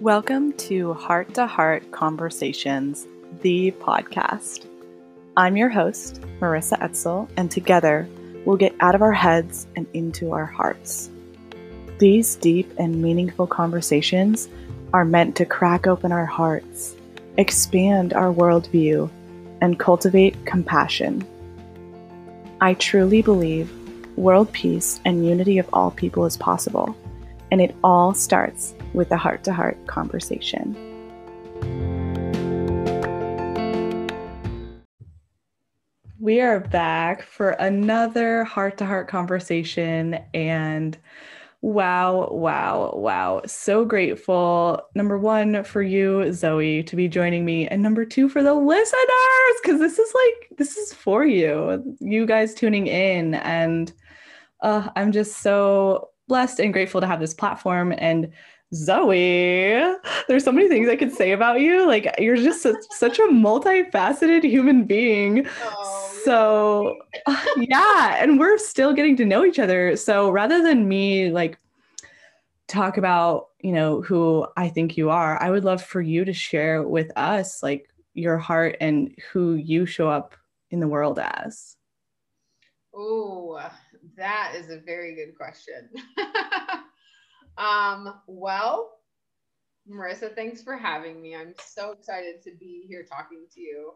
Welcome to Heart to Heart Conversations, the podcast. I'm your host, Marissa Etzel, and together we'll get out of our heads and into our hearts. These deep and meaningful conversations are meant to crack open our hearts, expand our worldview, and cultivate compassion. I truly believe world peace and unity of all people is possible, and it all starts with a heart to heart conversation. We are back for another heart to heart conversation. And wow, wow, wow. So grateful. Number one, for you, Zoe, to be joining me. And number two, for the listeners, because this is like, this is for you, you guys tuning in. And uh, I'm just so blessed and grateful to have this platform and Zoe, there's so many things I could say about you. Like you're just such, such a multifaceted human being. Oh, so yeah, and we're still getting to know each other. So rather than me like talk about, you know, who I think you are, I would love for you to share with us like your heart and who you show up in the world as. Oh, that is a very good question. Um, well, Marissa, thanks for having me. I'm so excited to be here talking to you.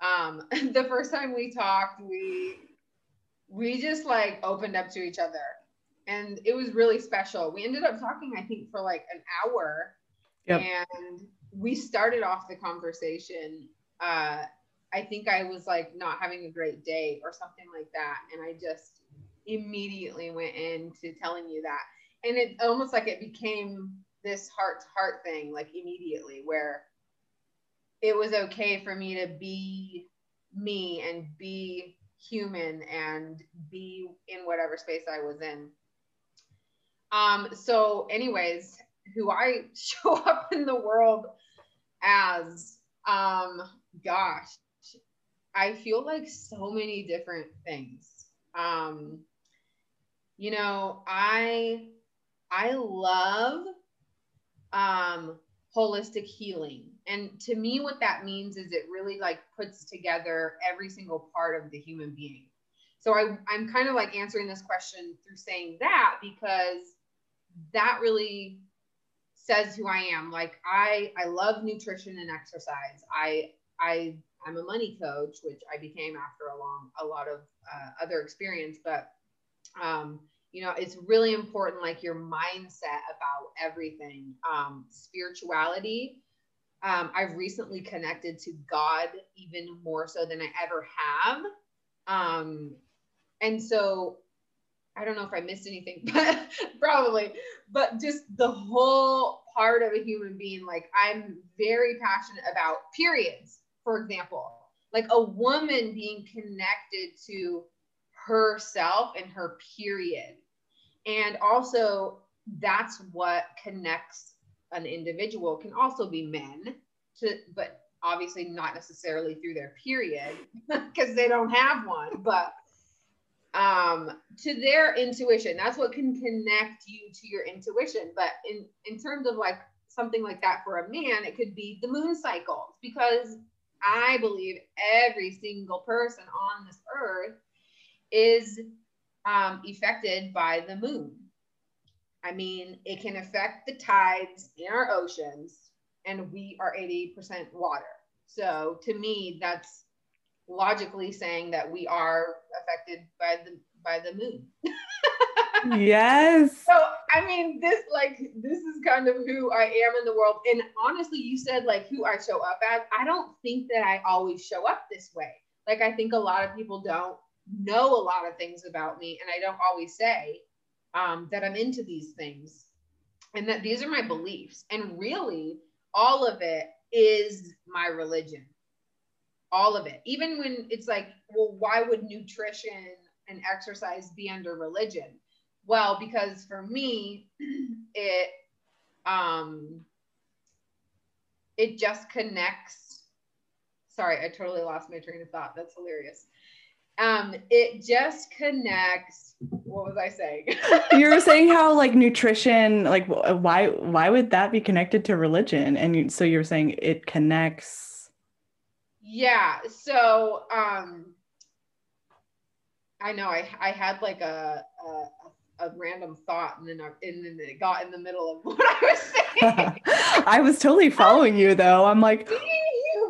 Um, the first time we talked, we we just like opened up to each other and it was really special. We ended up talking, I think, for like an hour. Yep. And we started off the conversation. Uh, I think I was like not having a great day or something like that. And I just immediately went into telling you that and it almost like it became this heart to heart thing like immediately where it was okay for me to be me and be human and be in whatever space I was in. Um, so, anyways, who I show up in the world as, um, gosh, I feel like so many different things. Um, you know, I I love um, holistic healing. And to me, what that means is it really like puts together every single part of the human being. So I, I'm kind of like answering this question through saying that because that really says who I am. Like I, I love nutrition and exercise. I, I, I'm a money coach, which I became after a long, a lot of uh, other experience, but um, you know it's really important like your mindset about everything. Um spirituality um i've recently connected to god even more so than i ever have. Um and so i don't know if i missed anything but probably but just the whole part of a human being like i'm very passionate about periods for example. Like a woman being connected to herself and her period. And also, that's what connects an individual, can also be men, to, but obviously not necessarily through their period because they don't have one, but um to their intuition. That's what can connect you to your intuition. But in in terms of like something like that for a man it could be the moon cycles because i believe every single person on this earth is um, affected by the moon. I mean, it can affect the tides in our oceans, and we are 80% water. So to me, that's logically saying that we are affected by the by the moon. yes. So I mean, this like this is kind of who I am in the world. And honestly, you said like who I show up as. I don't think that I always show up this way. Like I think a lot of people don't know a lot of things about me and I don't always say um, that I'm into these things and that these are my beliefs. And really, all of it is my religion. All of it. Even when it's like, well, why would nutrition and exercise be under religion? Well, because for me, it um it just connects sorry, I totally lost my train of thought. That's hilarious Um, it just connects. What was I saying? you were saying how like nutrition, like why why would that be connected to religion? And you, so you're saying it connects. Yeah. So um, I know I I had like a, a, a random thought and then I, and then it got in the middle of what I was saying. I was totally following you though. I'm like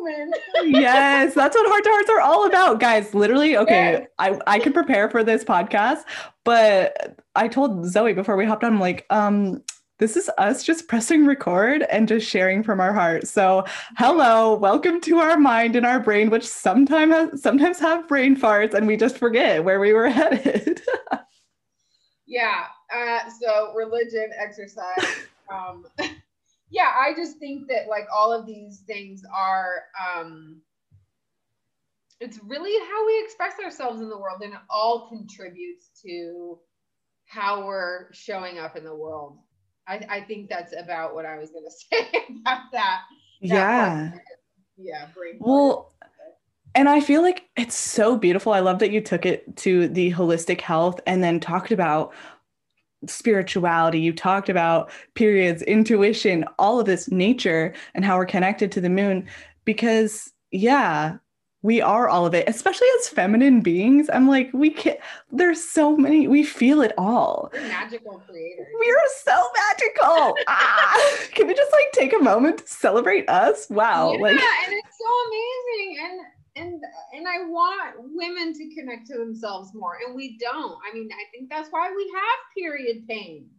yes, that's what heart to hearts are all about, guys. Literally, okay, yes. I I can prepare for this podcast, but I told Zoe before we hopped on, I'm like, um, this is us just pressing record and just sharing from our heart. So, hello, welcome to our mind and our brain, which sometimes sometimes have brain farts, and we just forget where we were headed. yeah. Uh, so, religion, exercise. Um, yeah, I just think that like all of these things are. Um, it's really how we express ourselves in the world, and it all contributes to how we're showing up in the world I, I think that's about what I was going to say about that. that yeah. Part. Yeah. Well, and I feel like it's so beautiful. I love that you took it to the holistic health and then talked about spirituality. You talked about periods, intuition, all of this nature and how we're connected to the moon. Because, yeah, we are all of it, especially as feminine beings. I'm like, we can there's so many, we feel it all. We're magical creators. We are so magical. ah, can we just like take a moment to celebrate us? Wow. Yeah, like, and it's so amazing. And and and I want women to connect to themselves more. And we don't. I mean, I think that's why we have period pain.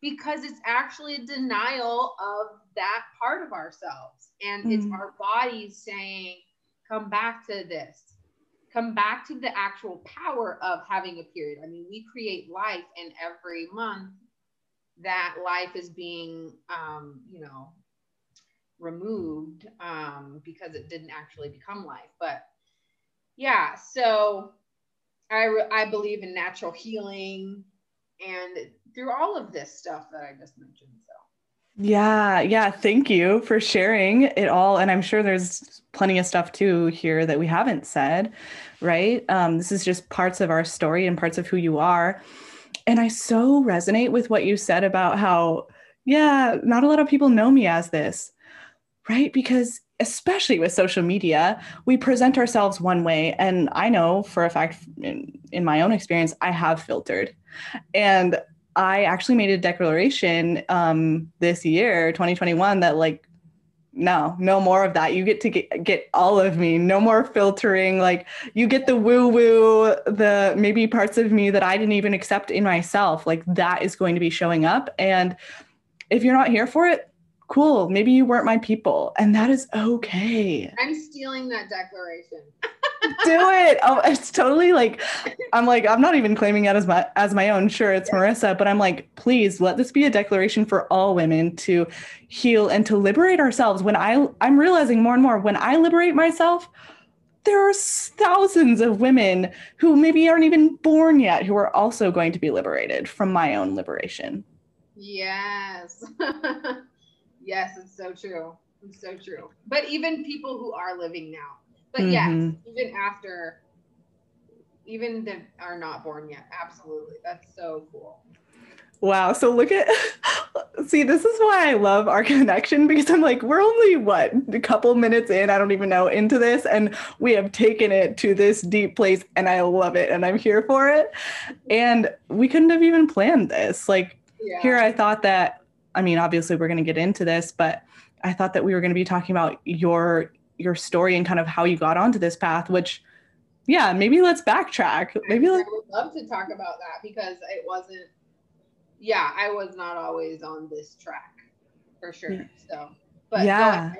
Because it's actually a denial of that part of ourselves. And mm. it's our bodies saying, come back to this come back to the actual power of having a period i mean we create life and every month that life is being um, you know removed um, because it didn't actually become life but yeah so i re- i believe in natural healing and through all of this stuff that i just mentioned so yeah, yeah. Thank you for sharing it all. And I'm sure there's plenty of stuff too here that we haven't said, right? Um, this is just parts of our story and parts of who you are. And I so resonate with what you said about how, yeah, not a lot of people know me as this, right? Because especially with social media, we present ourselves one way. And I know for a fact, in, in my own experience, I have filtered. And I actually made a declaration um, this year, 2021, that like, no, no more of that. You get to get, get all of me. No more filtering. Like you get the woo woo, the maybe parts of me that I didn't even accept in myself. Like that is going to be showing up. And if you're not here for it, cool. Maybe you weren't my people, and that is okay. I'm stealing that declaration. do it. Oh, it's totally like I'm like I'm not even claiming it as my as my own. Sure, it's yeah. Marissa, but I'm like, please let this be a declaration for all women to heal and to liberate ourselves. When I I'm realizing more and more when I liberate myself, there are thousands of women who maybe aren't even born yet who are also going to be liberated from my own liberation. Yes. yes, it's so true. It's so true. But even people who are living now but mm-hmm. yes, even after, even that are not born yet, absolutely. That's so cool. Wow. So look at, see, this is why I love our connection because I'm like, we're only what, a couple minutes in, I don't even know, into this. And we have taken it to this deep place and I love it and I'm here for it. And we couldn't have even planned this. Like, yeah. here I thought that, I mean, obviously we're going to get into this, but I thought that we were going to be talking about your your story and kind of how you got onto this path which yeah maybe let's backtrack. Maybe I would love to talk about that because it wasn't yeah i was not always on this track for sure so but yeah.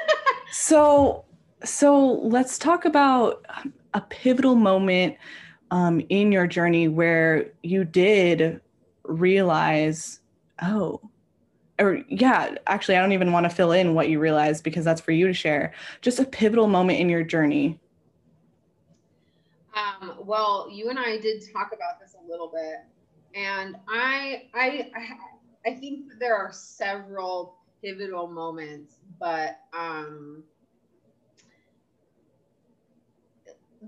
so so let's talk about a pivotal moment um, in your journey where you did realize oh or yeah, actually, I don't even want to fill in what you realized because that's for you to share. Just a pivotal moment in your journey. Um, well, you and I did talk about this a little bit, and I, I, I, think there are several pivotal moments, but um,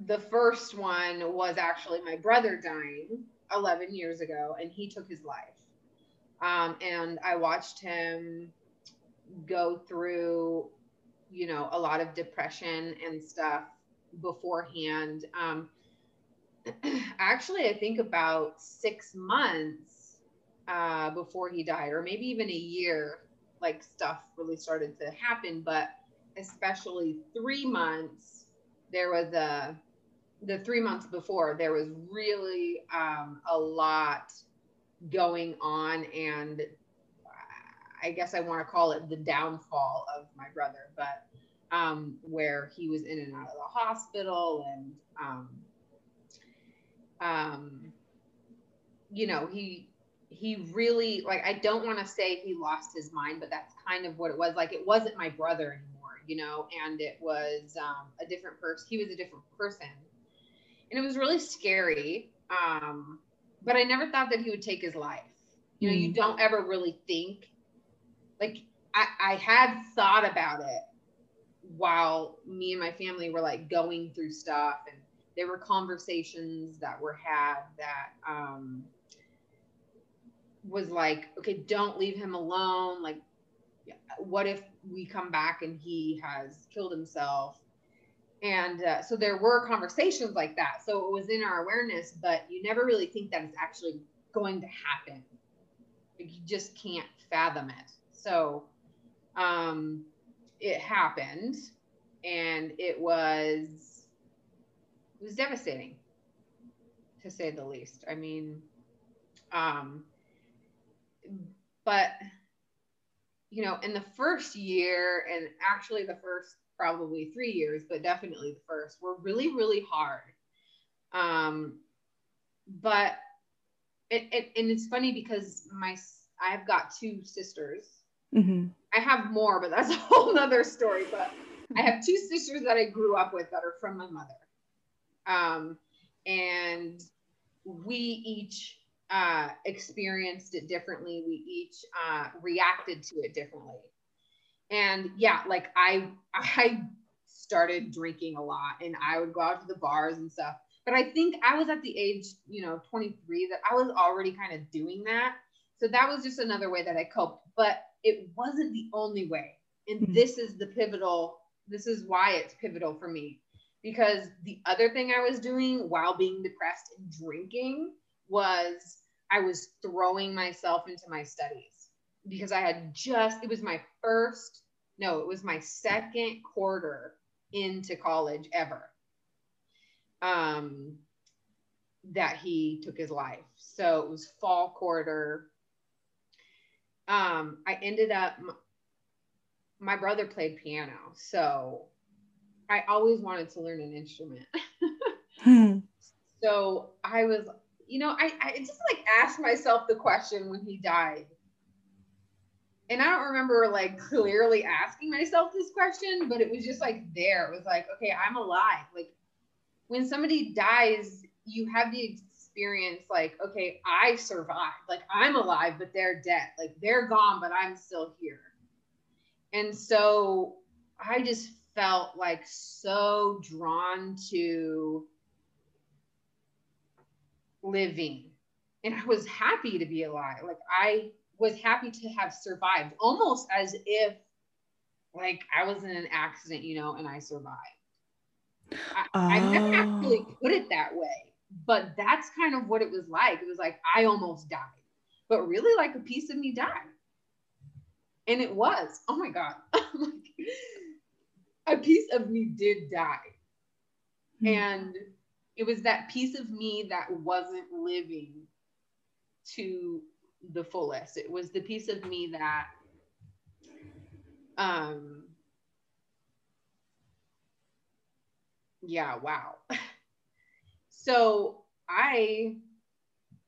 the first one was actually my brother dying 11 years ago, and he took his life. Um, and I watched him go through, you know, a lot of depression and stuff beforehand. Um, actually, I think about six months uh, before he died, or maybe even a year, like stuff really started to happen. But especially three months, there was a the three months before there was really um, a lot going on and i guess i want to call it the downfall of my brother but um, where he was in and out of the hospital and um, um, you know he he really like i don't want to say he lost his mind but that's kind of what it was like it wasn't my brother anymore you know and it was um, a different person he was a different person. And it was really scary um, but i never thought that he would take his life. You know mm. you don't ever really think like I, I had thought about it while me and my family were like going through stuff and there were conversations that were had that um, was like okay don't leave him alone. Like what if we come back and he has killed himself and uh, so there were conversations like that. So it was in our awareness but you never really think that it's actually going to happen. Like you just can't fathom it. So um it happened and it was it was devastating to say the least. I mean um but you know in the first year and actually the first probably three years but definitely the first were really really hard um but it, it and it's funny because my i've got two sisters mm-hmm. i have more but that's a whole nother story but I have two sisters that I grew up with that are from my mother. Um, and we each uh, experienced it differently. We each uh, reacted to it differently. And yeah, like I, I started drinking a lot and I would go out to the bars and stuff. But I think I was at the age, you know, 23 that I was already kind of doing that. So that was just another way that I coped. But it wasn't the only way. And mm-hmm. this is the pivotal this is why it's pivotal for me because the other thing I was doing while being depressed and drinking was I was throwing myself into my studies because I had just, it was my first, no, it was my second quarter into college ever um, that he took his life. So it was fall quarter. Um, I ended up, my brother played piano, so I always wanted to learn an instrument. hmm. So I was, you know, I, I just like asked myself the question when he died. And I don't remember like clearly asking myself this question, but it was just like there. It was like, okay, I'm alive. Like when somebody dies, you have the experience like, okay, I survived. Like I'm alive, but they're dead. Like they're gone, but I'm still here. And so I just felt like so drawn to living. And I was happy to be alive. Like I was happy to have survived, almost as if like I was in an accident, you know, and I survived. I, oh. I never actually put it that way, but that's kind of what it was like. It was like I almost died, but really, like a piece of me died and it was oh my god a piece of me did die mm-hmm. and it was that piece of me that wasn't living to the fullest it was the piece of me that um yeah wow so i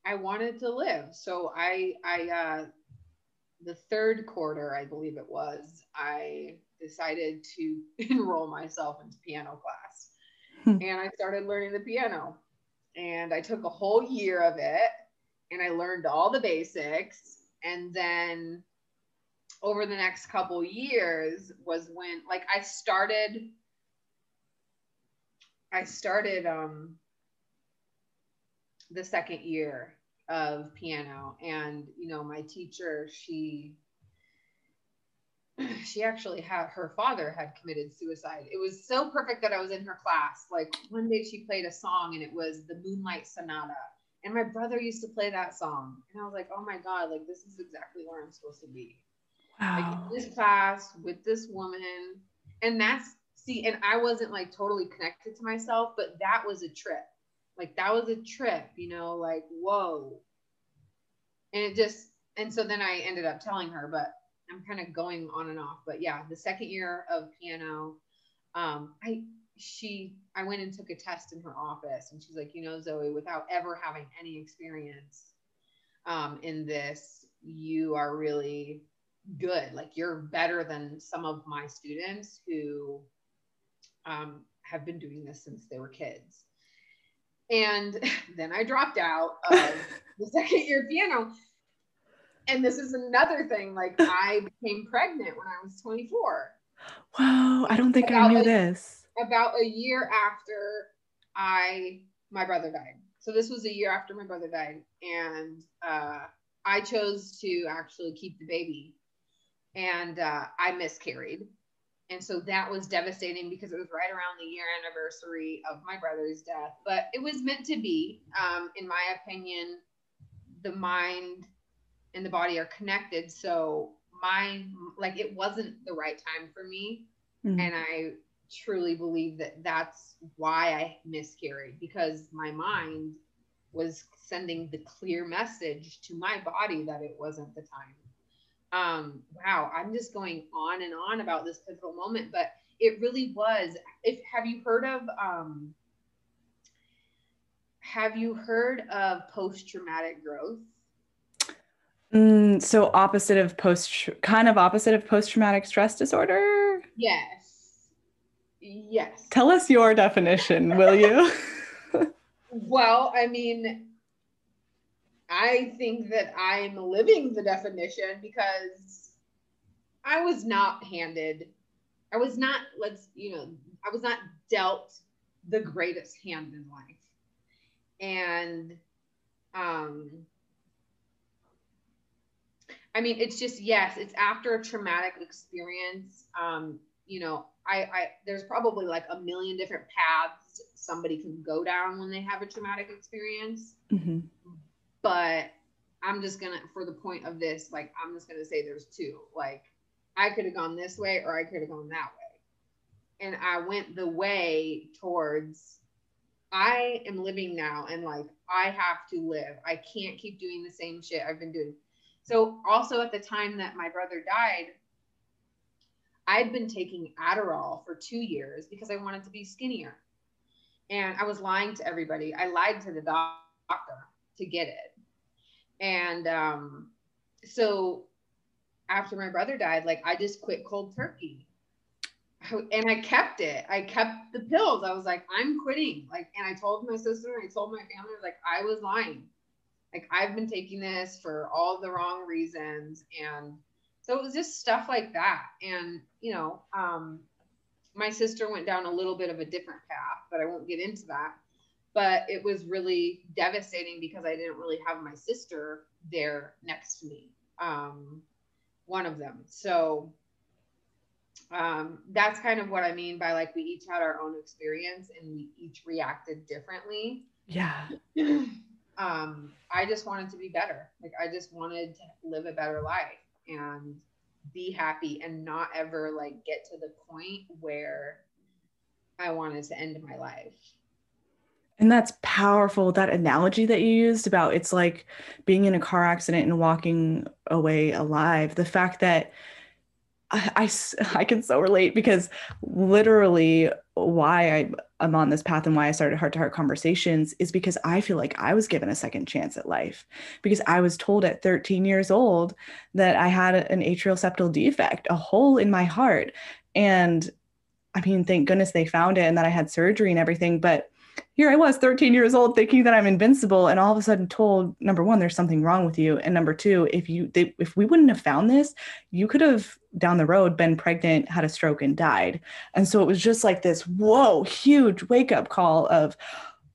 i wanted to live so i i uh the third quarter, I believe it was, I decided to enroll myself into piano class. Hmm. and I started learning the piano. And I took a whole year of it and I learned all the basics. And then over the next couple years was when like I started I started um, the second year of piano, and you know, my teacher, she she actually had her father had committed suicide. It was so perfect that I was in her class. Like one day she played a song and it was the Moonlight Sonata. And my brother used to play that song. And I was like, oh my God, like this is exactly where I'm supposed to be. Wow. Like this class with this woman. And that's see, and I wasn't like totally connected to myself, but that was a trip. Like that was a trip, you know, like whoa. And it just and so then I ended up telling her, but I'm kind of going on and off, but yeah, the second year of piano, um, I she I went and took a test in her office, and she's like, you know, Zoe, without ever having any experience um, in this, you are really good. Like you're better than some of my students who um, have been doing this since they were kids. And then I dropped out of the second year piano and this is another thing like i became pregnant when i was 24 wow i don't think about i knew a, this about a year after i my brother died so this was a year after my brother died and uh, i chose to actually keep the baby and uh, i miscarried and so that was devastating because it was right around the year anniversary of my brother's death but it was meant to be um, in my opinion the mind and the body are connected. So my like it wasn't the right time for me, mm-hmm. and I truly believe that that's why I miscarried because my mind was sending the clear message to my body that it wasn't the time. Um, wow, I'm just going on and on about this pivotal moment, but it really was. If have you heard of um, have you heard of post traumatic growth? Mm, so opposite of post, kind of opposite of post-traumatic stress disorder. Yes. Yes. Tell us your definition, will you? well, I mean, I think that I'm living the definition because I was not handed, I was not, let's, you know, I was not dealt the greatest hand in life. And, um, I mean, it's just yes, it's after a traumatic experience. Um, you know, I, I there's probably like a million different paths somebody can go down when they have a traumatic experience. Mm-hmm. But I'm just gonna, for the point of this, like I'm just gonna say there's two. Like I could have gone this way or I could have gone that way, and I went the way towards. I am living now, and like I have to live. I can't keep doing the same shit I've been doing so, also at the time that my brother died, I'd been taking Adderall for two years because I wanted to be skinnier. And I was lying to everybody. I lied to the doctor to get it. And um, so after my brother died, like I just quit cold turkey. And I kept it. I kept the pills. I was like, I'm quitting. Like, and I told my sister, and I told my family, like, I was lying like I've been taking this for all the wrong reasons. And so it was just stuff like that. And, you know, um, my sister went down a little bit of a different path, but I won't get into that. But it was really devastating because I didn't really have my sister there next to me, um, one of them. So um, that's kind of what I mean by like we each had our own experience and we each reacted differently. Yeah. um, I just wanted to be better. Like I just wanted to live a better life and be happy and not ever like get to the point where I wanted to end my life. And that's powerful. That analogy that you used about it's like being in a car accident and walking away alive. The fact that I, I, I can so relate because literally why I, I'm on this path and why I started heart to heart conversations is because I feel like I was given a second chance at life because I was told at 13 years old that I had an atrial septal defect, a hole in my heart. And I mean, thank goodness they found it and that I had surgery and everything. But here I was 13 years old thinking that I'm invincible and all of a sudden told number 1 there's something wrong with you and number 2 if you they, if we wouldn't have found this you could have down the road been pregnant had a stroke and died. And so it was just like this whoa huge wake up call of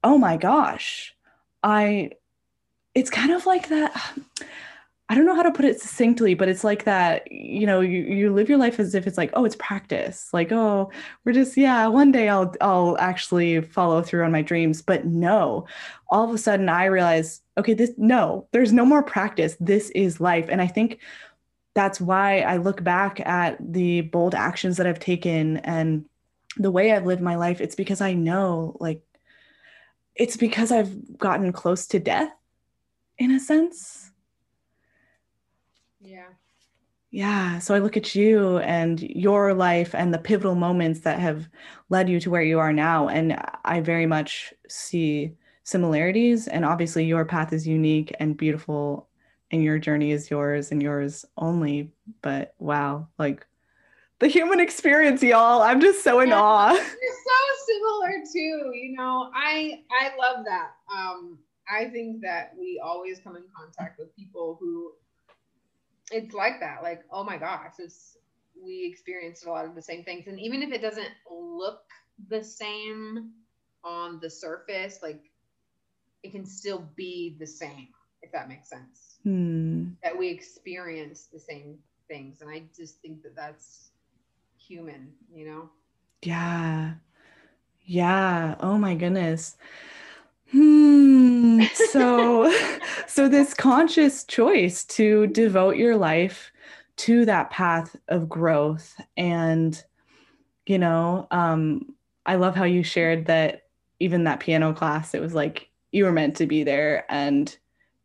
oh my gosh I it's kind of like that I don't know how to put it succinctly, but it's like that, you know, you, you live your life as if it's like, oh, it's practice. Like, oh, we're just, yeah, one day I'll I'll actually follow through on my dreams. But no, all of a sudden I realize, okay, this no, there's no more practice. This is life. And I think that's why I look back at the bold actions that I've taken and the way I've lived my life. It's because I know, like, it's because I've gotten close to death in a sense yeah. Yeah. So I look at you and your life and the pivotal moments that have led you to where you are now. And I very much see similarities. And obviously, your path is unique and beautiful, and your journey is yours and yours only. But wow, like the human experience, y'all. I'm just so in yeah, awe. You're so similar too. You know, I I love that. Um, I think that we always come in contact with people who it's like that. Like, oh my gosh, it's we experienced a lot of the same things. And even if it doesn't look the same on the surface, like it can still be the same, if that makes sense. Hmm. That we experience the same things. And I just think that that's human, you know? Yeah. Yeah. Oh my goodness. Hmm. So, so this conscious choice to devote your life to that path of growth, and you know, um, I love how you shared that even that piano class, it was like you were meant to be there, and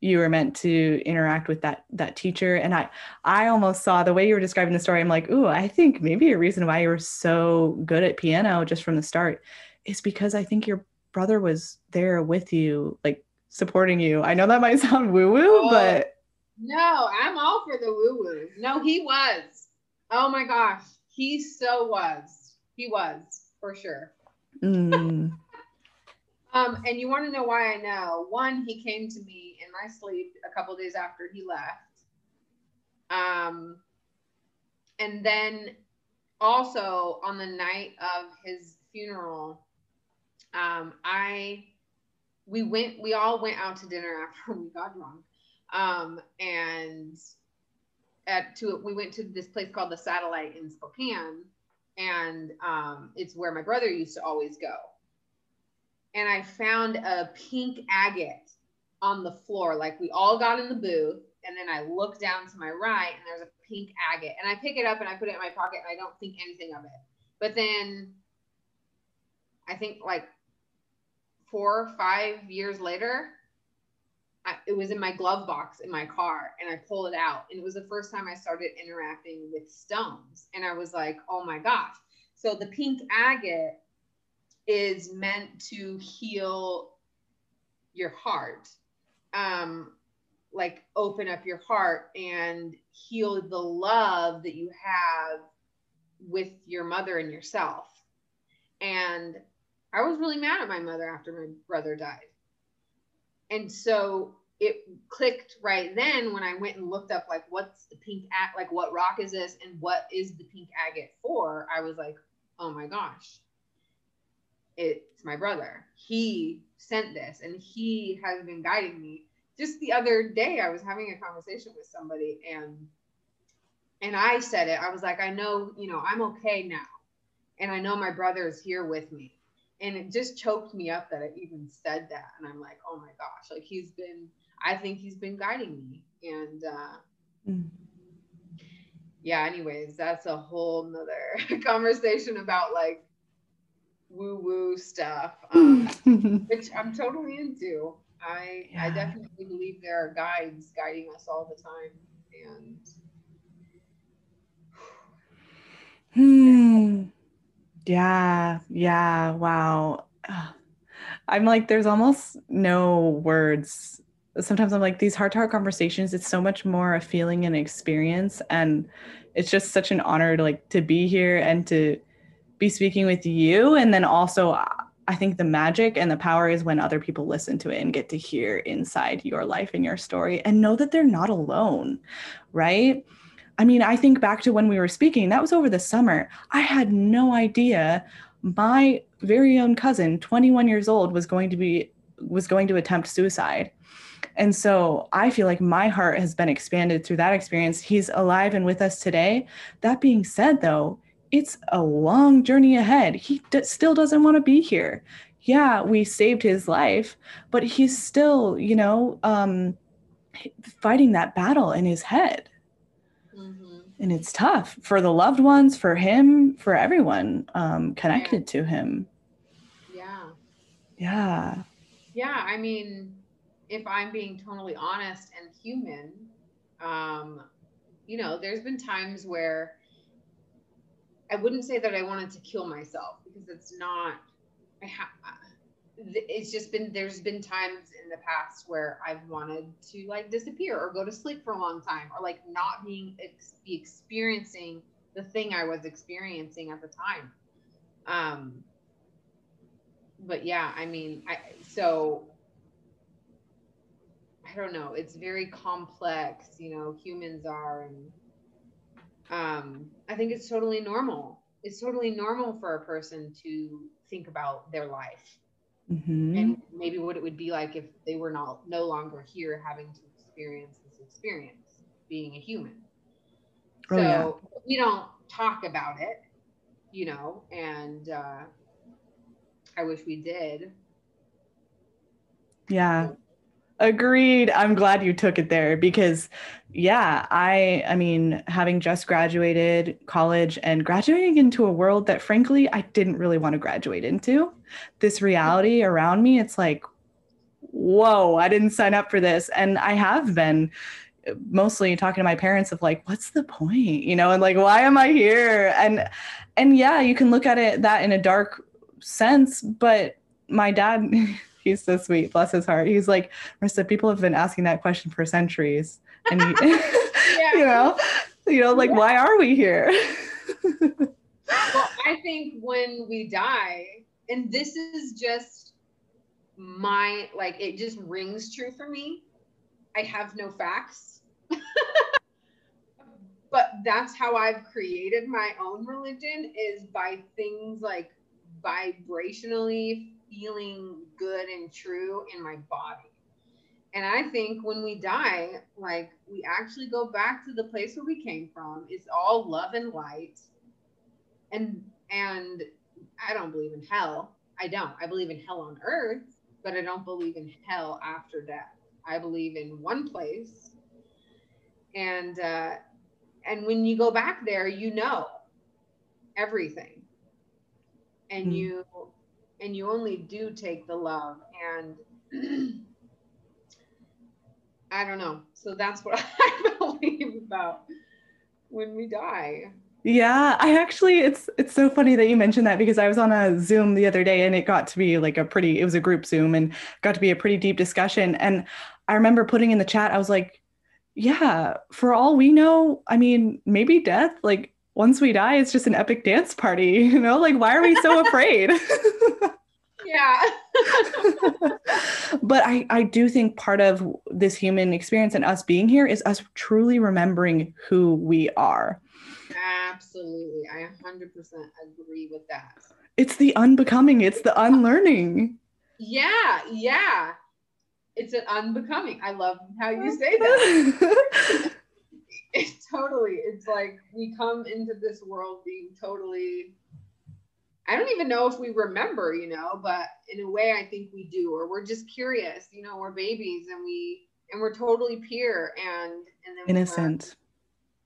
you were meant to interact with that that teacher and i i almost saw the way you were describing the story i'm like ooh i think maybe a reason why you were so good at piano just from the start is because i think your brother was there with you, like supporting you. I know that might sound woo woo, oh, but no, I'm all for the woo woo. No, he was. Oh my gosh, he so was. He was for sure. Mm. um, and you want to know why I know? One, he came to me in my sleep a couple days after he left. Um, and then also on the night of his funeral, um, I we went we all went out to dinner after we got drunk. Um, and at to we went to this place called the satellite in spokane and um, it's where my brother used to always go. And i found a pink agate on the floor like we all got in the booth and then i look down to my right and there's a pink agate. And i pick it up and i put it in my pocket and i don't think anything of it. But then i think like four or five years later, I, it was in my glove box in my car and I pull it out. And it was the first time I started interacting with stones. And I was like, oh my gosh. So the pink agate is meant to heal your heart, um, like open up your heart and heal the love that you have with your mother and yourself. And I was really mad at my mother after my brother died. And so it clicked right then when I went and looked up like what's the pink at like what rock is this and what is the pink agate for? I was like, oh my gosh. It's my brother. He sent this and he has been guiding me. Just the other day I was having a conversation with somebody and and I said it. I was like, I know, you know, I'm okay now. And I know my brother is here with me and it just choked me up that I even said that. And I'm like, oh my gosh, like he's been, I think he's been guiding me. And uh, mm. yeah, anyways, that's a whole nother conversation about like woo woo stuff, um, which I'm totally into. I yeah. I definitely believe there are guides guiding us all the time, and. Hmm. Yeah, yeah, wow. I'm like, there's almost no words. Sometimes I'm like, these heart to heart conversations, it's so much more a feeling and experience. And it's just such an honor to like to be here and to be speaking with you. And then also uh, I think the magic and the power is when other people listen to it and get to hear inside your life and your story and know that they're not alone, right? I mean, I think back to when we were speaking, that was over the summer. I had no idea my very own cousin, 21 years old, was going to be was going to attempt suicide. And so I feel like my heart has been expanded through that experience. He's alive and with us today. That being said, though, it's a long journey ahead. He d- still doesn't want to be here. Yeah, we saved his life, but he's still, you know, um, fighting that battle in his head. And it's tough for the loved ones, for him, for everyone um, connected yeah. to him. Yeah. Yeah. Yeah. I mean, if I'm being totally honest and human, um, you know, there's been times where I wouldn't say that I wanted to kill myself because it's not. I have. It's just been there's been times in the past where I've wanted to like disappear or go to sleep for a long time or like not being be experiencing the thing I was experiencing at the time. Um. But yeah, I mean, I so I don't know. It's very complex, you know. Humans are and um, I think it's totally normal. It's totally normal for a person to think about their life mm-hmm. and maybe what it would be like if they were not no longer here having to experience this experience being a human. Oh, so yeah. we don't talk about it, you know, and uh, I wish we did. Yeah. Agreed. I'm glad you took it there because yeah, I I mean, having just graduated college and graduating into a world that frankly I didn't really want to graduate into. This reality around me, it's like whoa, I didn't sign up for this and I have been mostly talking to my parents of like what's the point you know and like why am i here and and yeah you can look at it that in a dark sense but my dad he's so sweet. Bless his heart. He's like, Marissa, people have been asking that question for centuries. And he, yeah. you know, you know, like, yeah. why are we here? well, I think when we die, and this is just my like it just rings true for me. I have no facts. but that's how I've created my own religion is by things like vibrationally feeling good and true in my body. And I think when we die, like we actually go back to the place where we came from. It's all love and light. And and I don't believe in hell. I don't. I believe in hell on earth, but I don't believe in hell after death. I believe in one place. And uh and when you go back there, you know everything. And mm-hmm. you and you only do take the love and i don't know. So that's what i believe about when we die. Yeah i actually it's it's so funny that you mentioned that because i was on a zoom the other day and it got to be like a pretty it was a group zoom and got to be a pretty deep discussion and i remember putting in the chat i was like yeah for all we know i mean maybe death like once we die it's just an epic dance party you know? Like why are we so afraid? Yeah. But I, I do think part of this human experience and us being here is us truly remembering who we are. Absolutely. I 100% agree with that. It's the unbecoming. It's the unlearning. Yeah yeah. It's an unbecoming. I love how you say that it's totally it's like we come into this world being totally I don't even know if we remember, you know, but in a way I think we do, or we're just curious, you know, we're babies and we and we're totally pure and and then innocent.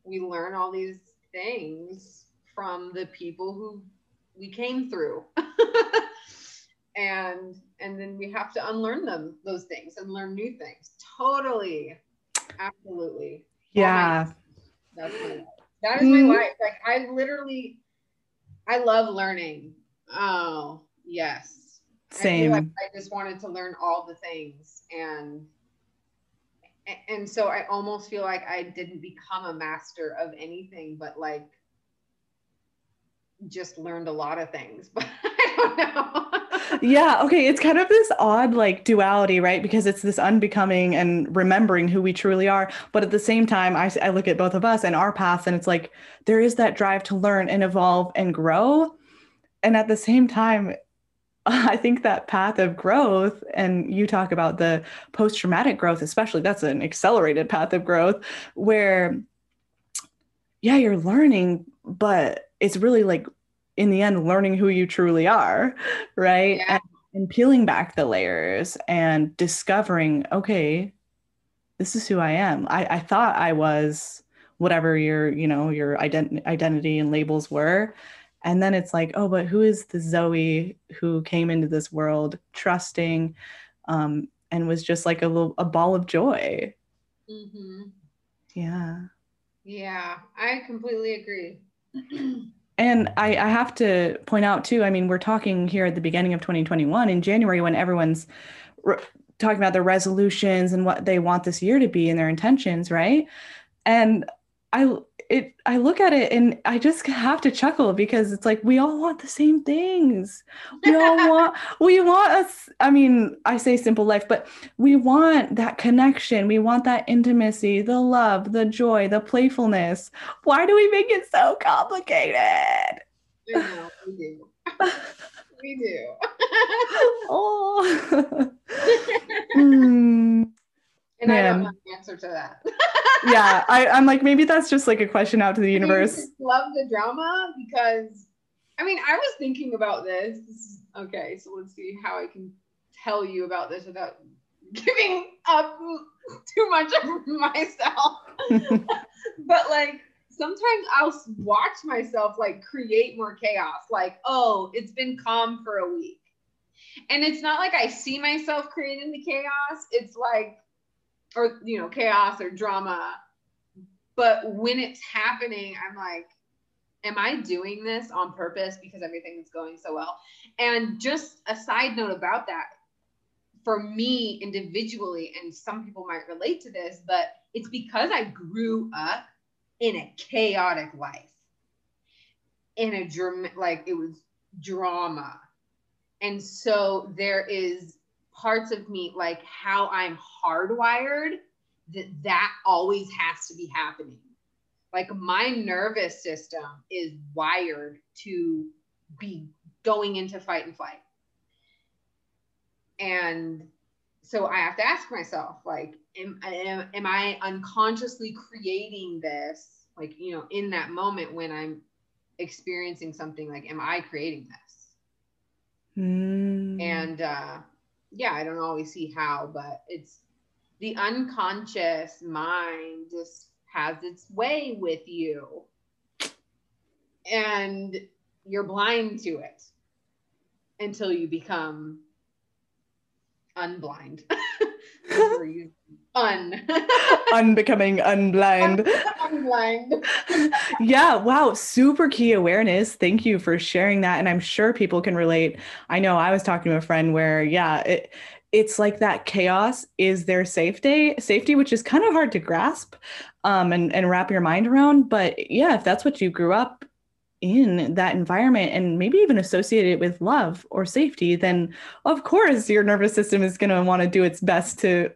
We learn, we learn all these things from the people who we came through. and and then we have to unlearn them those things and learn new things. Totally. Absolutely. Yeah. Oh That's my life. That is my mm-hmm. life. Like I literally I love learning. Oh, yes. Same. I, like I just wanted to learn all the things and and so I almost feel like I didn't become a master of anything, but like just learned a lot of things. But I don't know. Yeah. Okay. It's kind of this odd like duality, right? Because it's this unbecoming and remembering who we truly are. But at the same time, I, I look at both of us and our paths, and it's like there is that drive to learn and evolve and grow. And at the same time, I think that path of growth, and you talk about the post traumatic growth, especially, that's an accelerated path of growth where, yeah, you're learning, but it's really like in the end, learning who you truly are, right? Yeah. And, and peeling back the layers and discovering, okay, this is who I am. I, I thought I was whatever your, you know, your ident- identity and labels were and then it's like oh but who is the zoe who came into this world trusting um, and was just like a little a ball of joy mm-hmm. yeah yeah i completely agree and I, I have to point out too i mean we're talking here at the beginning of 2021 in january when everyone's re- talking about their resolutions and what they want this year to be and their intentions right? And i it I look at it and I just have to chuckle because it's like we all want the same things. We all want we want us I mean, I say simple life, but we want that connection. We want that intimacy, the love, the joy, the playfulness. Why do we make it so complicated? We do. we do. oh. mm. And Man. I don't have an answer to that. yeah, I, I'm like, maybe that's just like a question out to the universe. love the drama because, I mean, I was thinking about this. this is, okay, so let's see how I can tell you about this without giving up too much of myself. but like, sometimes I'll watch myself like create more chaos. Like, oh, it's been calm for a week. And it's not like I see myself creating the chaos. It's like or you know chaos or drama. But when it's happening i'm like am i doing this on purpose because everything is going so well? And just a side note about that for me individually and some people might relate to this but it's because i grew up in a chaotic life in a drama like it was drama. And so there is parts of me, like how I'm hardwired, that that always has to be happening. Like my nervous system is wired to be going into fight and flight. And so I have to ask myself, like, am, am, am I unconsciously creating this, like, you know, in that moment when I'm experiencing something, like, am I creating this? Mm. And uh, yeah, I don't always see how, but it's the unconscious mind just has its way with you. And you're blind to it until you become unblind. un unbecoming unblind. Unblind. Yeah wow super key awareness. Thank you for sharing that and i'm sure people can relate. I know i was talking to a friend where yeah it it's like that chaos is their safety safety which is kind of hard to grasp um, and, and wrap your mind around but yeah if that's what you grew up in that environment and maybe even associate it with love or safety, then of course your nervous system is going to want to do its best to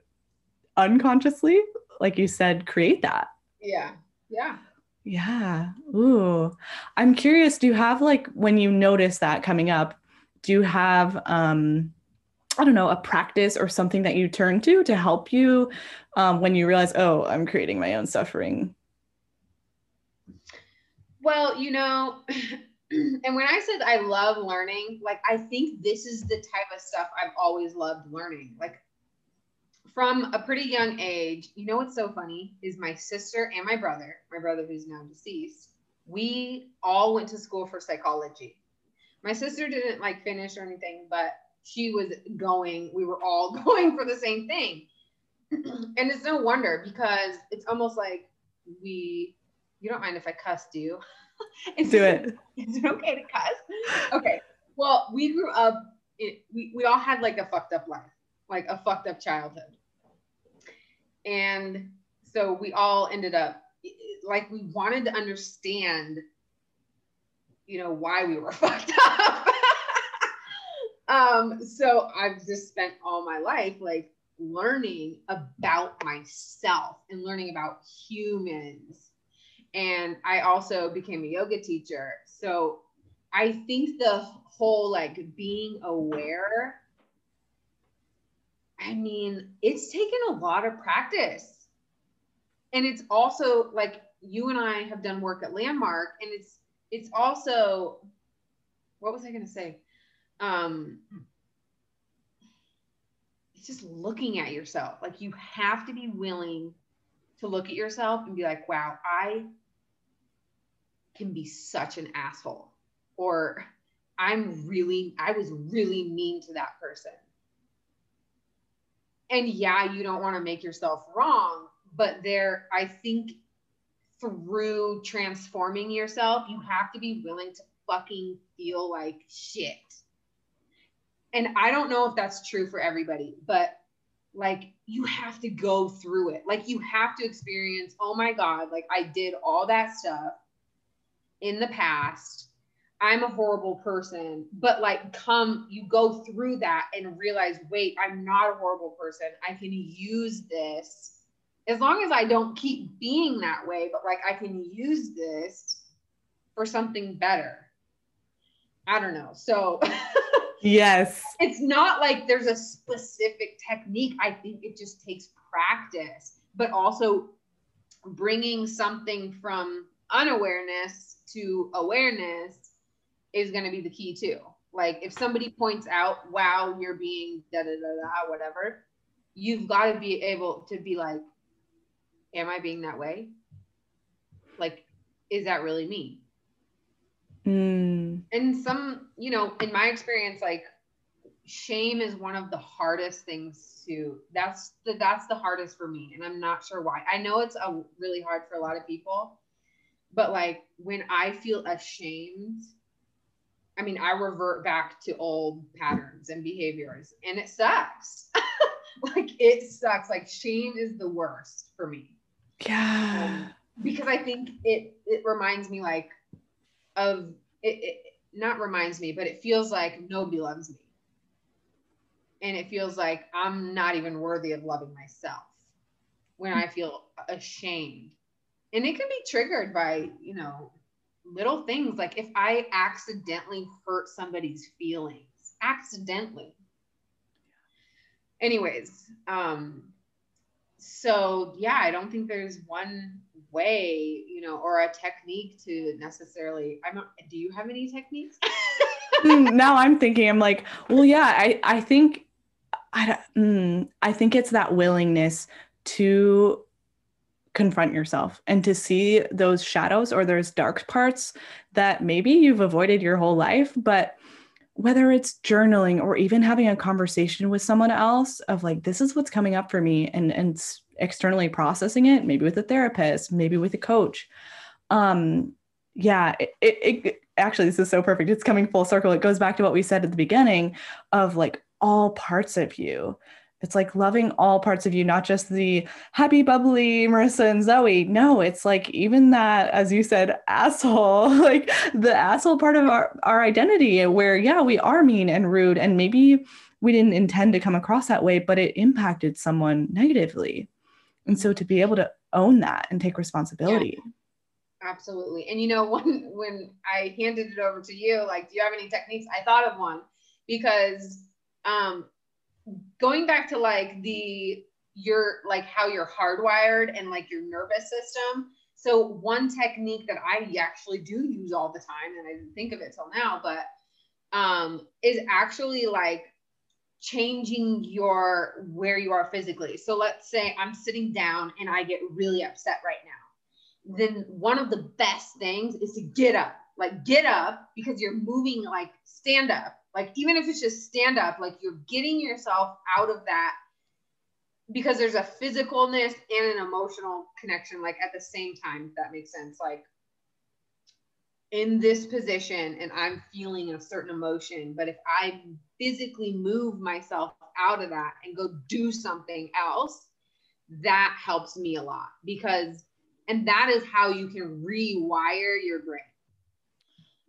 unconsciously, like you said, create that. Yeah. Yeah. Yeah. Ooh. I'm curious, do you have like when you notice that coming up, do you have um I don't know, a practice or something that you turn to to help you um, when you realize, oh, I'm creating my own suffering well, you know, and when I said I love learning, like I think this is the type of stuff I've always loved learning. Like from a pretty young age, you know what's so funny is my sister and my brother, my brother who's now deceased, we all went to school for psychology. My sister didn't like finish or anything, but she was going, we were all going for the same thing. and it's no wonder because it's almost like we you don't mind if I cuss, do you? is do it. Is it okay to cuss? Okay. Well, we grew up, it, we, we all had like a fucked up life, like a fucked up childhood. And so we all ended up like we wanted to understand, you know, why we were fucked up. um, so I've just spent all my life like learning about myself and learning about humans. And I also became a yoga teacher. So I think the whole like being aware, I mean, it's taken a lot of practice. And it's also like you and I have done work at Landmark, and it's it's also what was I gonna say? Um it's just looking at yourself. Like you have to be willing to look at yourself and be like, wow, I can be such an asshole. Or I'm really, I was really mean to that person. And yeah, you don't want to make yourself wrong, but there, I think through transforming yourself, you have to be willing to fucking feel like shit. And I don't know if that's true for everybody, but like you have to go through it. Like you have to experience, oh my God, like I did all that stuff in the past. I'm a horrible person, but like come, you go through that and realize, wait, I'm not a horrible person. I can use this as long as I don't keep being that way, but like I can use this for something better. I don't know. So, yes, it's not like there's a specific technique. I think it just takes practice, but also bringing something from unawareness to awareness is going to be the key too. Like if somebody points out, wow, you're being da da da da, whatever, you've got to be able to be like, am I being that way? Like, is that really me? Mm. And some, you know, in my experience, like shame is one of the hardest things to that's the that's the hardest for me. And I'm not sure why. I know it's a really hard for a lot of people, but like when I feel ashamed, I mean, I revert back to old patterns and behaviors, and it sucks. like it sucks. Like shame is the worst for me. Yeah. Um, because I think it it reminds me like of it, it not reminds me, but it feels like nobody loves me. And it feels like I'm not even worthy of loving myself when I feel ashamed. And it can be triggered by, you know, little things like if I accidentally hurt somebody's feelings, accidentally. Anyways, um, so yeah, I don't think there's one way, you know, or a technique to necessarily. I'm. Not, do you have any techniques? Hmm, now I'm thinking. I'm like, well, yeah. I I think I mm, I think it's that willingness to confront yourself and to see those shadows or those dark parts that maybe you've avoided your whole life, but whether it's journaling or even having a conversation with someone else of like this is what's coming up for me and and externally processing it maybe with a therapist maybe with a coach um yeah it, it, it actually this is so perfect. It's coming full circle. It goes back to what we said at the beginning of like all parts of you it's like loving all parts of you, not just the happy, bubbly Marissa and Zoe. No, it's like even that, as you said, asshole, like the asshole part of our, our identity, where, yeah, we are mean and rude. And maybe we didn't intend to come across that way, but it impacted someone negatively. And so to be able to own that and take responsibility. Yeah, absolutely. And you know, when when I handed it over to you, like, do you have any techniques? I thought of one because um going back to like the your like how you're hardwired and like your nervous system. So one technique that I actually do use all the time, and I didn't think of it till now, but um, is actually like changing your where you are physically. So let's say I'm sitting down and I get really upset right now. Then one of the best things is to get up. Like get up because you're moving like stand up like, even if it's just stand up, like you're getting yourself out of that because there's a physicalness and an emotional connection, like at the same time, if that makes sense. Like, in this position and I'm feeling a certain emotion, but if I physically move myself out of that and go do something else, that helps me a lot because, and that is how you can rewire your brain,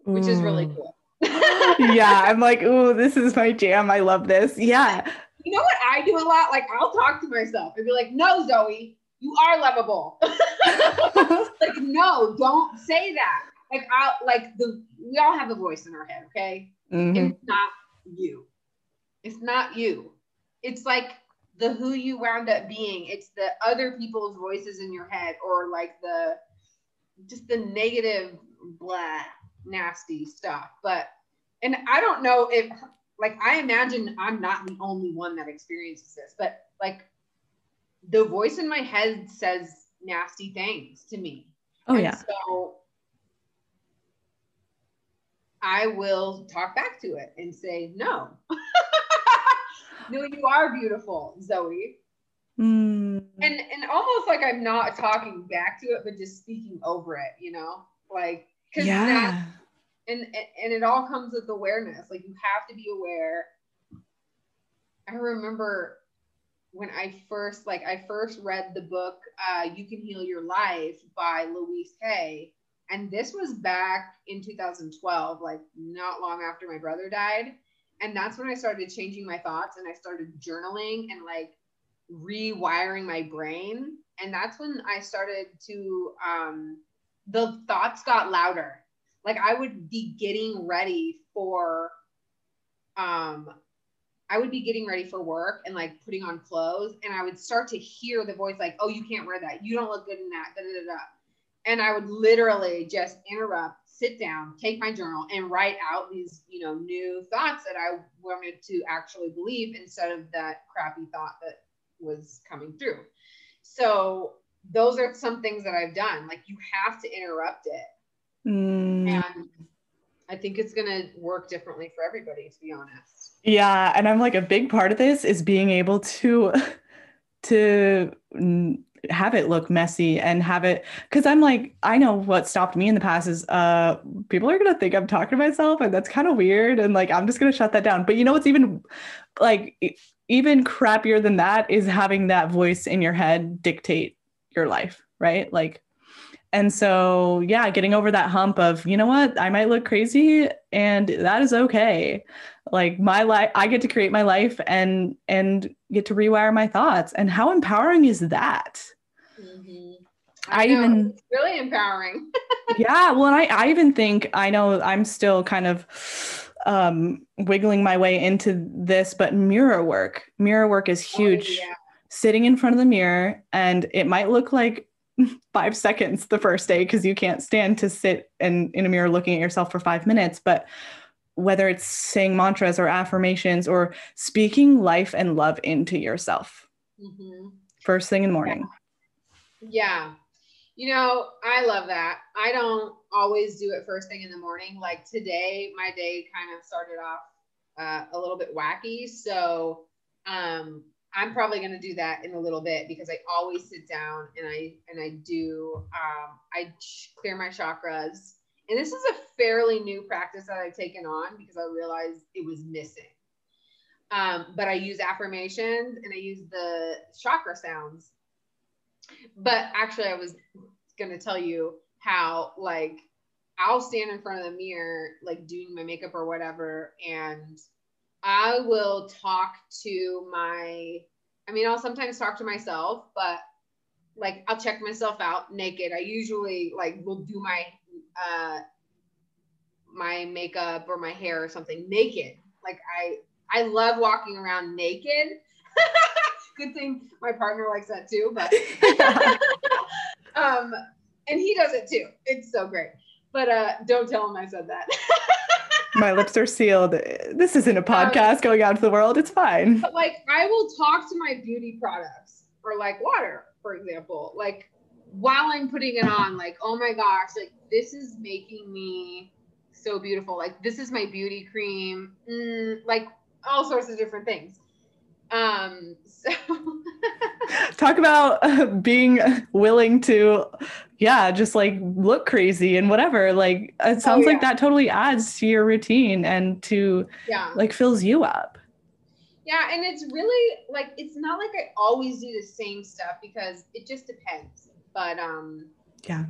which is really mm. cool yeah, I'm like, ooh, this is my jam. I love this. Yeah. You know what I do a lot? Like I'll talk to myself and be like, no, Zoe, you are lovable. like, no, don't say that. Like I like the we all have a voice in our head, okay? Mm-hmm. It's not you. It's not you. It's like the who you wound up being. It's the other people's voices in your head or like the just the negative blah nasty stuff. But and I don't know if like I imagine I'm not the only one that experiences this, but like the voice in my head says nasty things to me. Oh and yeah. So I will talk back to it and say, no. no, you are beautiful, Zoe. Mm. And and almost like I'm not talking back to it, but just speaking over it, you know? Like because yeah. That, and and it all comes with awareness. Like you have to be aware. I remember when I first like I first read the book uh, "You Can Heal Your Life" by Louise Hay, and this was back in 2012, like not long after my brother died. And that's when I started changing my thoughts and I started journaling and like rewiring my brain. And that's when I started to, um, the thoughts got louder. Like I would be getting ready for, um, I would be getting ready for work and like putting on clothes, and I would start to hear the voice like, "Oh, you can't wear that. You don't look good in that." Da, da, da, and I would literally just interrupt, sit down, take my journal, and write out these, you know, new thoughts that I wanted to actually believe instead of that crappy thought that was coming through. So those are some things that I've done. Like you have to interrupt it. Mm. And I think it's going to work differently for everybody, to be honest. Yeah. And I'm like, a big part of this is being able to, to have it look messy and have it because I'm like, I know what stopped me in the past is uh people are gonna think I'm talking to myself and that's kind of weird. And like I'm just gonna shut that down. But you know what's even like even crappier than that is having that voice in your head dictate your life, right? Like and so, yeah, getting over that hump of, you know what, I might look crazy and that is okay. Like my life, I get to create my life and and get to rewire my thoughts. And how empowering is that? Mm-hmm. I, I even it's really empowering. yeah, well, and I I even think I know I'm still kind of um wiggling my way into this, but mirror work, mirror work is oh, huge. Oh, yeah. Sitting in front of the mirror, and it might look like five seconds the first day because you can't stand to sit in, in a mirror looking at yourself for five minutes. But whether it's saying mantras or affirmations or speaking life and love into yourself mm-hmm. first thing in the morning. Yeah. You know, I love that. I don't always do it first thing in the morning. Like today, my day kind of started off uh, a little bit wacky. So, um, I'm probably going to do that in a little bit because I always sit down and I and I do um, I clear my chakras. And this is a fairly new practice that I've taken on because I realized it was missing. Um, but I use affirmations and I use the chakra sounds. But actually, I was going to tell you how like I'll stand in front of the mirror, like doing my makeup or whatever, and I will talk to my, I mean, I'll sometimes talk to myself, but like I'll check myself out naked. I usually like will do my, uh, my makeup or my hair or something naked. Like I, I love walking around naked. Good thing my partner likes that too, but, um, and he does it too. It's so great. But uh, don't tell him I said that. My lips are sealed. This isn't a um, podcast going out to the world. It's fine. But like, I will talk to my beauty products or like water, for example, like while I'm putting it on, like, oh my gosh, like this is making me so beautiful. Like, this is my beauty cream, mm, like all sorts of different things. Um, so talk about uh, being willing to yeah just like look crazy and whatever like it oh, sounds oh, yeah. like that totally adds to your routine and to yeah like fills you up yeah and it's really like it's not like i always do the same stuff because it just depends but um yeah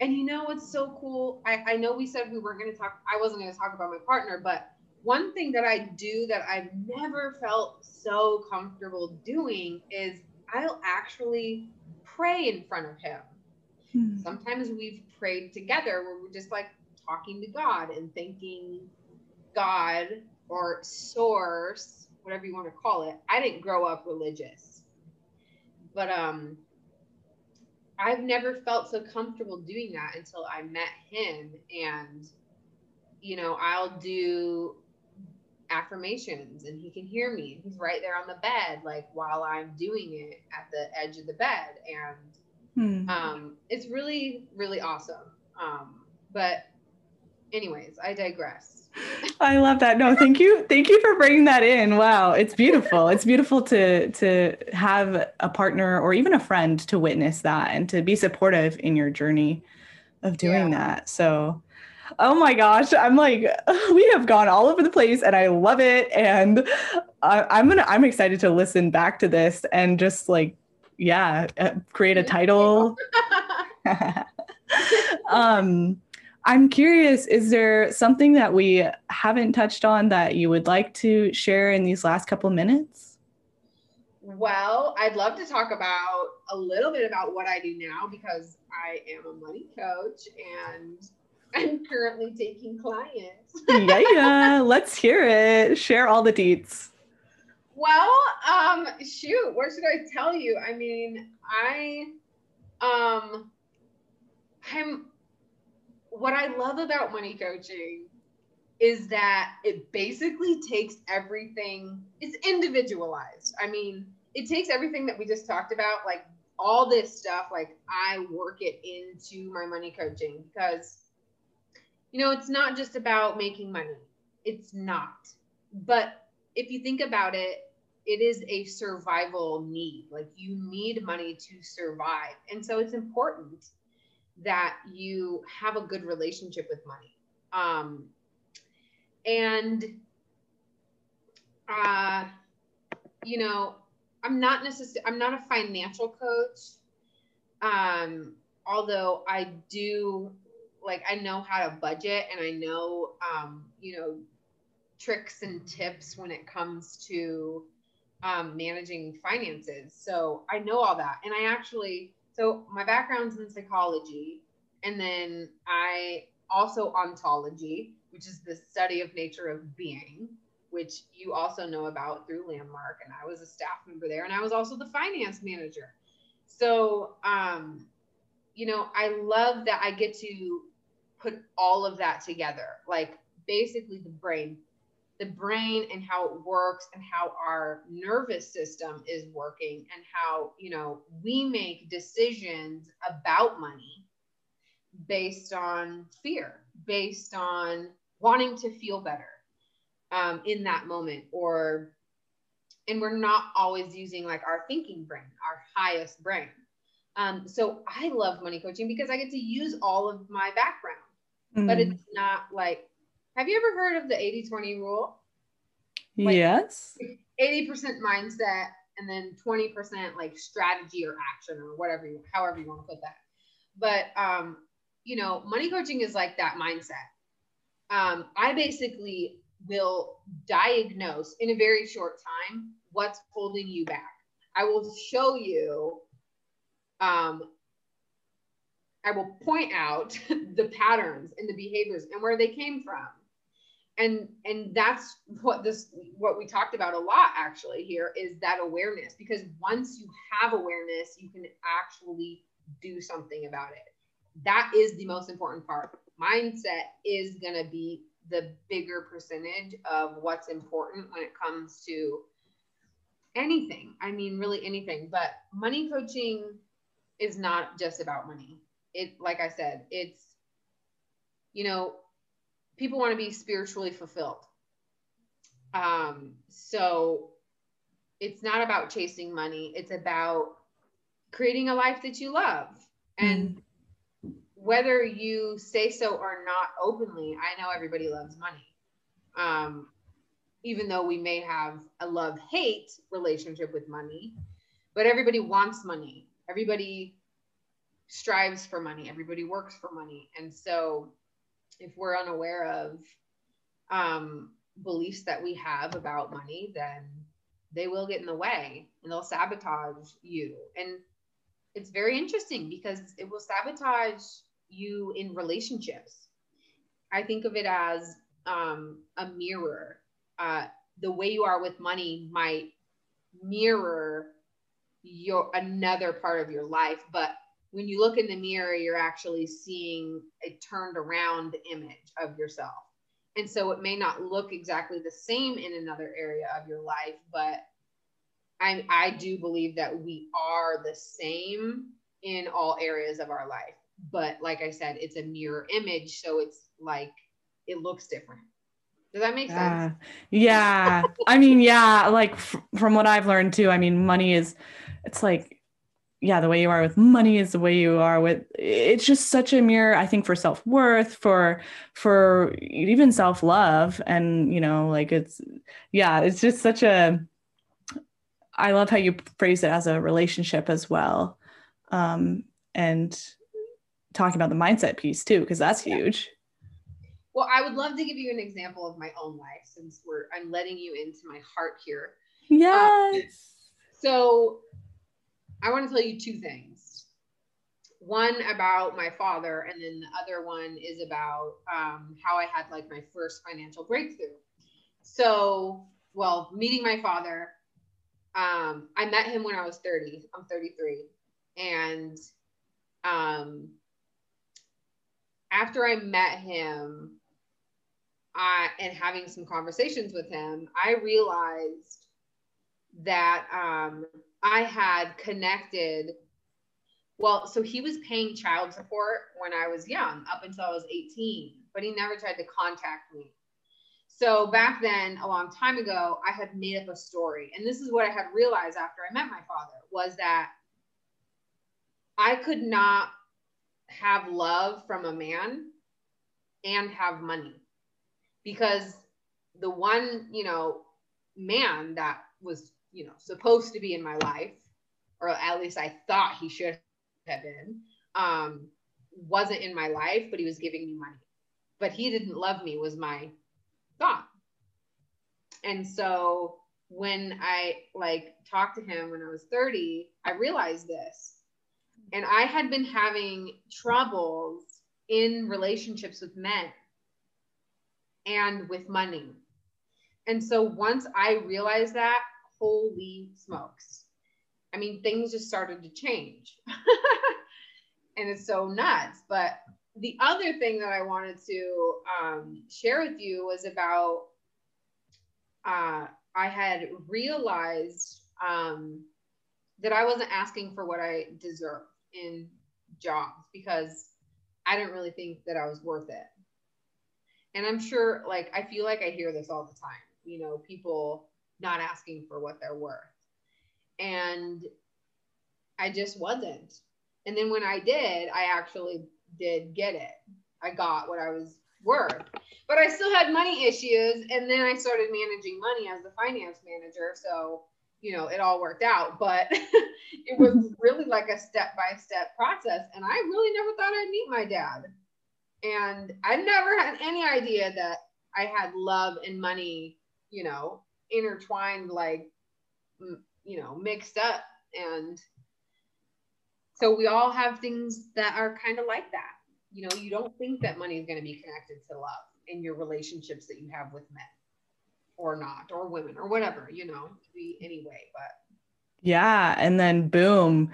and you know what's so cool? I, I know we said we weren't going to talk, I wasn't going to talk about my partner, but one thing that I do that I've never felt so comfortable doing is I'll actually pray in front of him. Hmm. Sometimes we've prayed together where we're just like talking to God and thanking God or source, whatever you want to call it. I didn't grow up religious. But um I've never felt so comfortable doing that until I met him and you know, I'll do affirmations and he can hear me. He's right there on the bed, like while I'm doing it at the edge of the bed. And hmm. um, it's really, really awesome. Um, but, anyways, I digress. I love that. No, thank you. Thank you for bringing that in. Wow, it's beautiful. It's beautiful to to have a partner or even a friend to witness that and to be supportive in your journey of doing yeah. that. So oh my gosh i'm like we have gone all over the place and i love it and I, am gonna i'm excited to listen back to this and just like yeah uh, create a title um i'm curious is there something that we haven't touched on that you would like to share in these last couple minutes well i'd love to talk about a little bit about what i do now because i am a money coach and I'm currently taking clients. yeah, yeah. Let's hear it. Share all the deets. Well, um, shoot, what should I tell you? I mean, I um I'm what I love about money coaching is that it basically takes everything, it's individualized. I mean, it takes everything that we just talked about, like all this stuff, like I work it into my money coaching because you know, it's not just about making money. It's not. But if you think about it, it is a survival need. Like you need money to survive. And so it's important that you have a good relationship with money. Um, and, uh, you know, I'm not necessarily, I'm not a financial coach. Um, although I do like I know how to budget and I know um, you know tricks and tips when it comes to um, managing finances. So I know all that. And I actually so my background's in psychology and then I also ontology, which is the study of nature of being, which you also know about through Landmark and I was a staff member there and I was also the finance manager. So um you know, I love that I get to put all of that together like basically the brain the brain and how it works and how our nervous system is working and how you know we make decisions about money based on fear based on wanting to feel better um, in that moment or and we're not always using like our thinking brain our highest brain um, so i love money coaching because i get to use all of my background mm. but it's not like have you ever heard of the 80 20 rule? Like yes. 80% mindset and then 20% like strategy or action or whatever you however you want to put that. But um, you know, money coaching is like that mindset. Um, I basically will diagnose in a very short time what's holding you back. I will show you um, I will point out the patterns and the behaviors and where they came from. And and that's what this what we talked about a lot actually here is that awareness because once you have awareness, you can actually do something about it. That is the most important part. Mindset is going to be the bigger percentage of what's important when it comes to anything. I mean, really anything. But money coaching is not just about money it like I said, it's you know, people want to be spiritually fulfilled. Um, so it's not about chasing money, it's about creating a life that you love. And mm. whether you say so or not openly, I know everybody loves money. Um, even though we may have a love hate relationship with money, but everybody wants money. Everybody strives for money. Everybody works for money. And so if we're unaware of um, beliefs that we have about money, then they will get in the way and they'll sabotage you. And it's very interesting because it will sabotage you in relationships. I think of it as um, a mirror. Uh, the way you are with money might mirror your another part of your life, but when you look in the mirror, you're actually seeing a turned around image of yourself. And so it may not look exactly the same in another area of your life, but I, I do believe that we are the same in all areas of our life. But like I said, it's a mirror image. So it's like it looks different. Does that make sense? Ah, yeah. I mean, yeah, like f- from what I've learned too, I mean, money is, it's like, yeah, the way you are with money is the way you are with it's just such a mirror, I think, for self-worth, for for even self-love. And, you know, like it's yeah, it's just such a I love how you phrase it as a relationship as well. Um, and talking about the mindset piece too, because that's huge. Well, I would love to give you an example of my own life since we're I'm letting you into my heart here. Yes. Um, so I want to tell you two things. One about my father, and then the other one is about um, how I had like my first financial breakthrough. So, well, meeting my father, um, I met him when I was 30. I'm 33. And um, after I met him I, and having some conversations with him, I realized that um, I had connected. Well, so he was paying child support when I was young, up until I was 18, but he never tried to contact me. So back then, a long time ago, I had made up a story. And this is what I had realized after I met my father was that I could not have love from a man and have money because the one, you know, man that was, you know, supposed to be in my life, or at least I thought he should have been, um, wasn't in my life, but he was giving me money. But he didn't love me, was my thought. And so when I like talked to him when I was 30, I realized this. And I had been having troubles in relationships with men and with money. And so once I realized that, holy smokes. I mean, things just started to change. and it's so nuts. But the other thing that I wanted to um, share with you was about uh, I had realized um, that I wasn't asking for what I deserve in jobs because I didn't really think that I was worth it. And I'm sure, like, I feel like I hear this all the time, you know, people not asking for what they're worth. And I just wasn't. And then when I did, I actually did get it. I got what I was worth. But I still had money issues. And then I started managing money as the finance manager. So, you know, it all worked out. But it was really like a step by step process. And I really never thought I'd meet my dad. And I never had any idea that I had love and money, you know, intertwined, like, you know, mixed up. And so we all have things that are kind of like that. You know, you don't think that money is going to be connected to love in your relationships that you have with men or not, or women or whatever, you know, be anyway. But yeah, and then boom,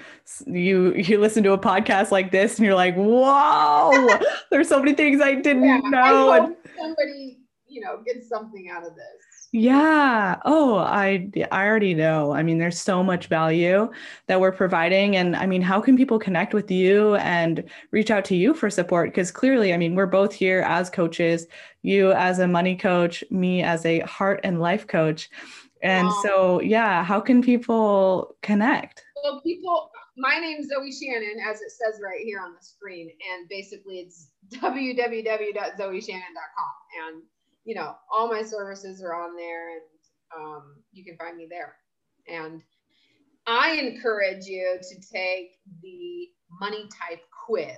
you you listen to a podcast like this and you're like, "Whoa, there's so many things I didn't yeah, know." I somebody, you know, gets something out of this. Yeah. Oh, I I already know. I mean, there's so much value that we're providing and I mean, how can people connect with you and reach out to you for support because clearly, I mean, we're both here as coaches, you as a money coach, me as a heart and life coach. And um, so, yeah, how can people connect? Well, people my name is Zoe Shannon, as it says right here on the screen. And basically, it's www.zoeshannon.com. And you know, all my services are on there and um, you can find me there. And I encourage you to take the money type quiz.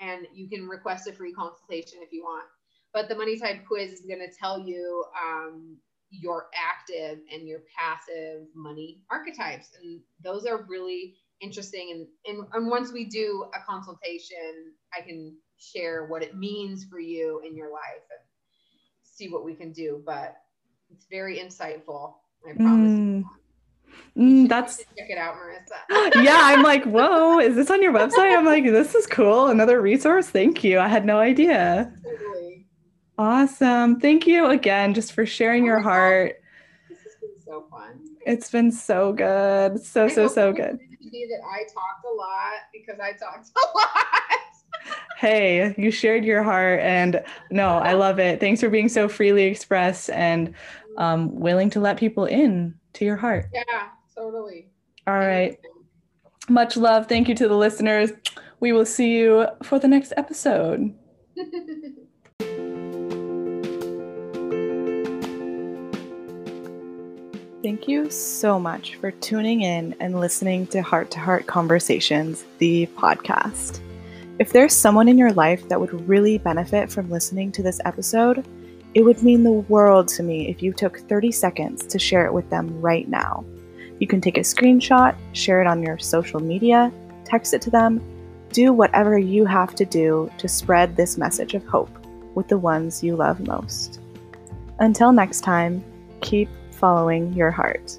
And you can request a free consultation if you want. But the money type quiz is going to tell you um, your active and your passive money archetypes. And those are really interesting. And, and, and once we do a consultation, I can share what it means for you in your life and see what we can do. But it's very insightful. I promise. Mm. Mm, that's check it out, Marissa. yeah, I'm like, whoa, is this on your website? I'm like, this is cool. Another resource. Thank you. I had no idea. Totally. Awesome. Thank you again just for sharing oh your heart. This has been so fun. It's been so good. So, so, so good. That I talked a lot because I talked a lot. Hey, you shared your heart, and no, I love it. Thanks for being so freely expressed and um, willing to let people in to your heart. Yeah, totally. All right. Much love. Thank you to the listeners. We will see you for the next episode. Thank you so much for tuning in and listening to Heart to Heart Conversations, the podcast. If there's someone in your life that would really benefit from listening to this episode, it would mean the world to me if you took 30 seconds to share it with them right now. You can take a screenshot, share it on your social media, text it to them, do whatever you have to do to spread this message of hope with the ones you love most. Until next time, keep following your heart.